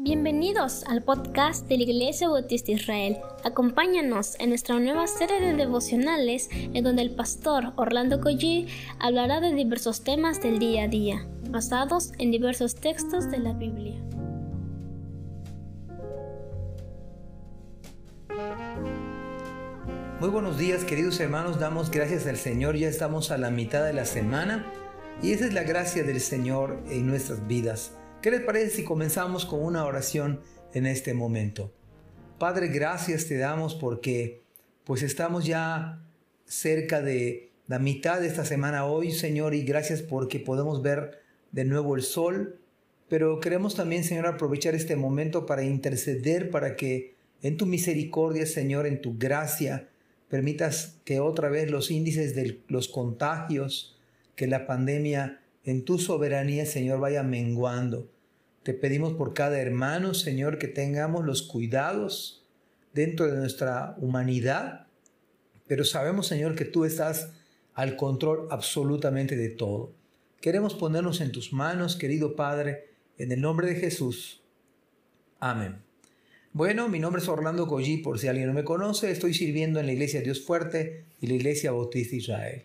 Bienvenidos al podcast de la Iglesia Bautista Israel. Acompáñanos en nuestra nueva serie de devocionales en donde el pastor Orlando Collie hablará de diversos temas del día a día, basados en diversos textos de la Biblia. Muy buenos días queridos hermanos, damos gracias al Señor, ya estamos a la mitad de la semana y esa es la gracia del Señor en nuestras vidas. ¿Qué les parece si comenzamos con una oración en este momento? Padre, gracias te damos porque pues estamos ya cerca de la mitad de esta semana hoy, Señor, y gracias porque podemos ver de nuevo el sol, pero queremos también, Señor, aprovechar este momento para interceder para que en tu misericordia, Señor, en tu gracia, permitas que otra vez los índices de los contagios, que la pandemia en tu soberanía, Señor, vaya menguando. Te pedimos por cada hermano, Señor, que tengamos los cuidados dentro de nuestra humanidad, pero sabemos, Señor, que tú estás al control absolutamente de todo. Queremos ponernos en tus manos, querido Padre, en el nombre de Jesús. Amén. Bueno, mi nombre es Orlando Collí, por si alguien no me conoce, estoy sirviendo en la Iglesia Dios Fuerte y la Iglesia Bautista Israel.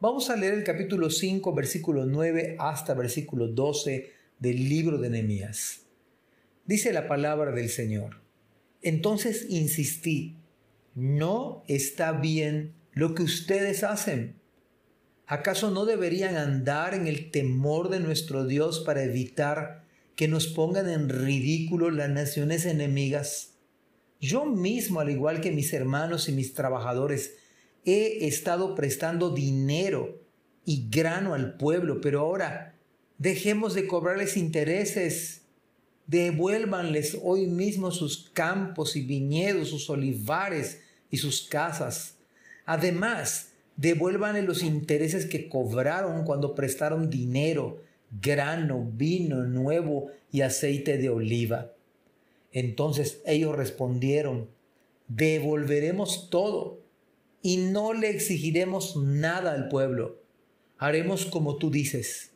Vamos a leer el capítulo 5, versículo 9 hasta versículo 12 del libro de Nehemías. Dice la palabra del Señor. Entonces insistí, no está bien lo que ustedes hacen. ¿Acaso no deberían andar en el temor de nuestro Dios para evitar que nos pongan en ridículo las naciones enemigas? Yo mismo, al igual que mis hermanos y mis trabajadores, he estado prestando dinero y grano al pueblo, pero ahora dejemos de cobrarles intereses. Devuélvanles hoy mismo sus campos y viñedos, sus olivares y sus casas. Además, devuélvanle los intereses que cobraron cuando prestaron dinero, grano, vino nuevo y aceite de oliva. Entonces ellos respondieron, devolveremos todo y no le exigiremos nada al pueblo. Haremos como tú dices.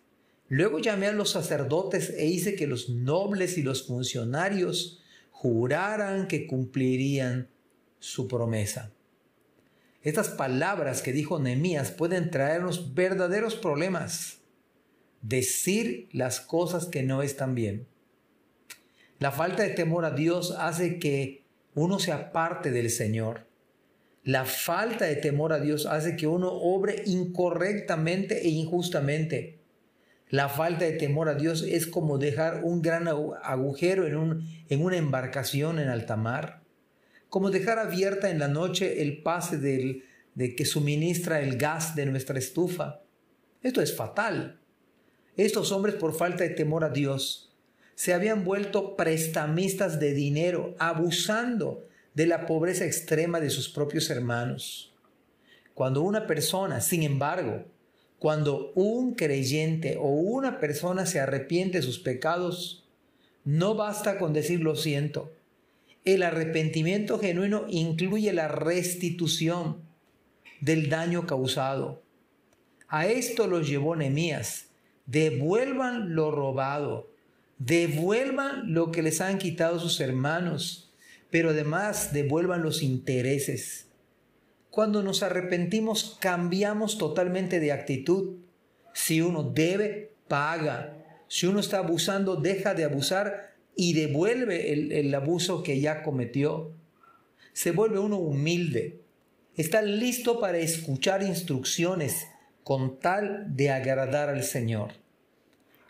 Luego llamé a los sacerdotes e hice que los nobles y los funcionarios juraran que cumplirían su promesa. Estas palabras que dijo Nehemías pueden traernos verdaderos problemas. Decir las cosas que no están bien. La falta de temor a Dios hace que uno se aparte del Señor. La falta de temor a Dios hace que uno obre incorrectamente e injustamente. La falta de temor a Dios es como dejar un gran agujero en, un, en una embarcación en alta mar, como dejar abierta en la noche el pase del, de que suministra el gas de nuestra estufa. Esto es fatal. Estos hombres por falta de temor a Dios se habían vuelto prestamistas de dinero, abusando de la pobreza extrema de sus propios hermanos. Cuando una persona, sin embargo, cuando un creyente o una persona se arrepiente de sus pecados, no basta con decir lo siento. El arrepentimiento genuino incluye la restitución del daño causado. A esto los llevó Nehemías. Devuelvan lo robado, devuelvan lo que les han quitado sus hermanos, pero además devuelvan los intereses. Cuando nos arrepentimos cambiamos totalmente de actitud. Si uno debe, paga. Si uno está abusando, deja de abusar y devuelve el, abuso que ya cometió. Se vuelve uno humilde. Está listo para escuchar instrucciones con tal de agradar al Señor.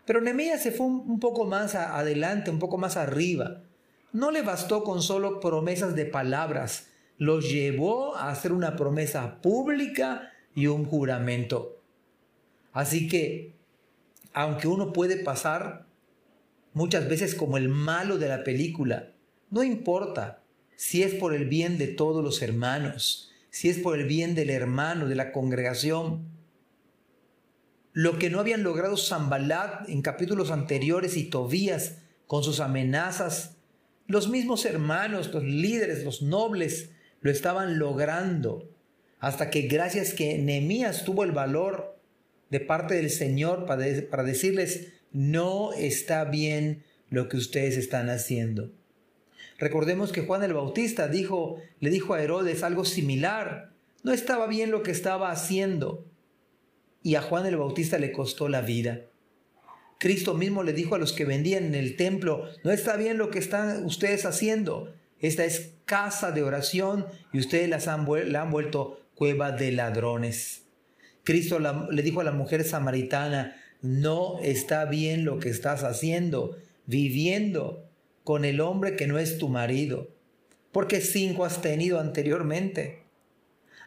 Pero Nehemías se fue un poco más adelante, un poco más arriba. No le bastó con solo promesas de palabras, los llevó a hacer una promesa pública y un juramento. Así que, aunque uno puede pasar muchas veces como el malo de la película, no importa si es por el bien de todos los hermanos, si es por el bien del hermano, de la congregación. Lo que no habían logrado Zambalat en capítulos anteriores y Tobías con sus amenazas los mismos hermanos, los líderes, los nobles, lo estaban logrando, hasta que gracias que Nehemías tuvo el valor de parte del Señor para, para decirles, no está bien lo que ustedes están haciendo. Recordemos que Juan el Bautista dijo, le dijo a Herodes algo similar. No estaba bien lo que estaba haciendo. Y a Juan el Bautista le costó la vida. Cristo mismo le dijo a los que vendían en el templo, no está bien lo que están ustedes haciendo. Esta es casa de oración y ustedes las han, la han vuelto cueva de ladrones. Cristo le dijo a la mujer samaritana, no está bien lo que estás haciendo, viviendo con el hombre que no es tu marido, porque cinco has tenido anteriormente.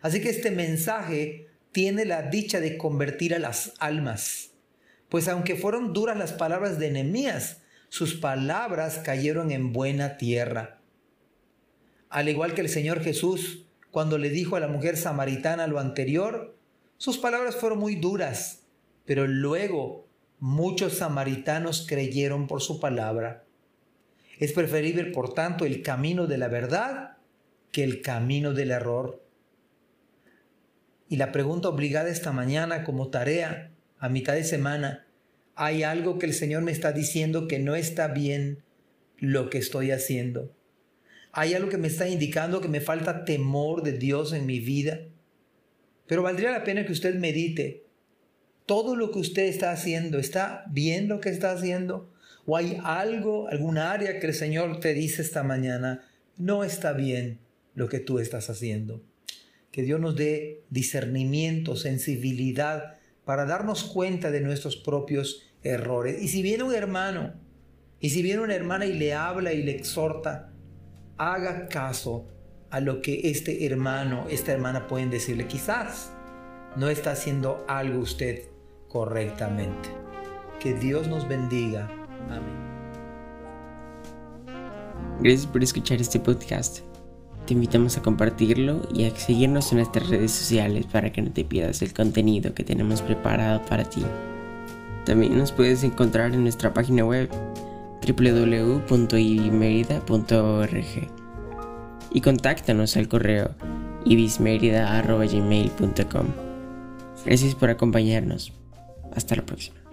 Así que este mensaje tiene la dicha de convertir a las almas, pues aunque fueron duras las palabras de Nehemías, sus palabras cayeron en buena tierra. Al igual que el Señor Jesús, cuando le dijo a la mujer samaritana lo anterior, sus palabras fueron muy duras, pero luego muchos samaritanos creyeron por su palabra. Es preferible, por tanto, el camino de la verdad que el camino del error. Y la pregunta obligada esta mañana como tarea, a mitad de semana, ¿hay algo que el Señor me está diciendo que no está bien lo que estoy haciendo? ¿Hay algo que me está indicando que me falta temor de Dios en mi vida? Pero valdría la pena que usted medite. ¿Todo lo que usted está haciendo está bien lo que está haciendo? ¿O hay algo, alguna área que el Señor te dice esta mañana, no está bien lo que tú estás haciendo? Que Dios nos dé discernimiento, sensibilidad para darnos cuenta de nuestros propios errores. Y si viene un hermano, y si viene una hermana y le habla y le exhorta, haga caso a lo que este hermano, esta hermana pueden decirle. Quizás no está haciendo algo usted correctamente. Que Dios nos bendiga Amén. Gracias por escuchar este podcast. Te invitamos a compartirlo y a seguirnos en nuestras redes sociales para que no te pierdas el contenido que tenemos preparado para ti. También nos puedes encontrar en nuestra página web www.ibismerida.org y contáctanos al correo ibismerida.gmail.com. Gracias por acompañarnos. Hasta la próxima.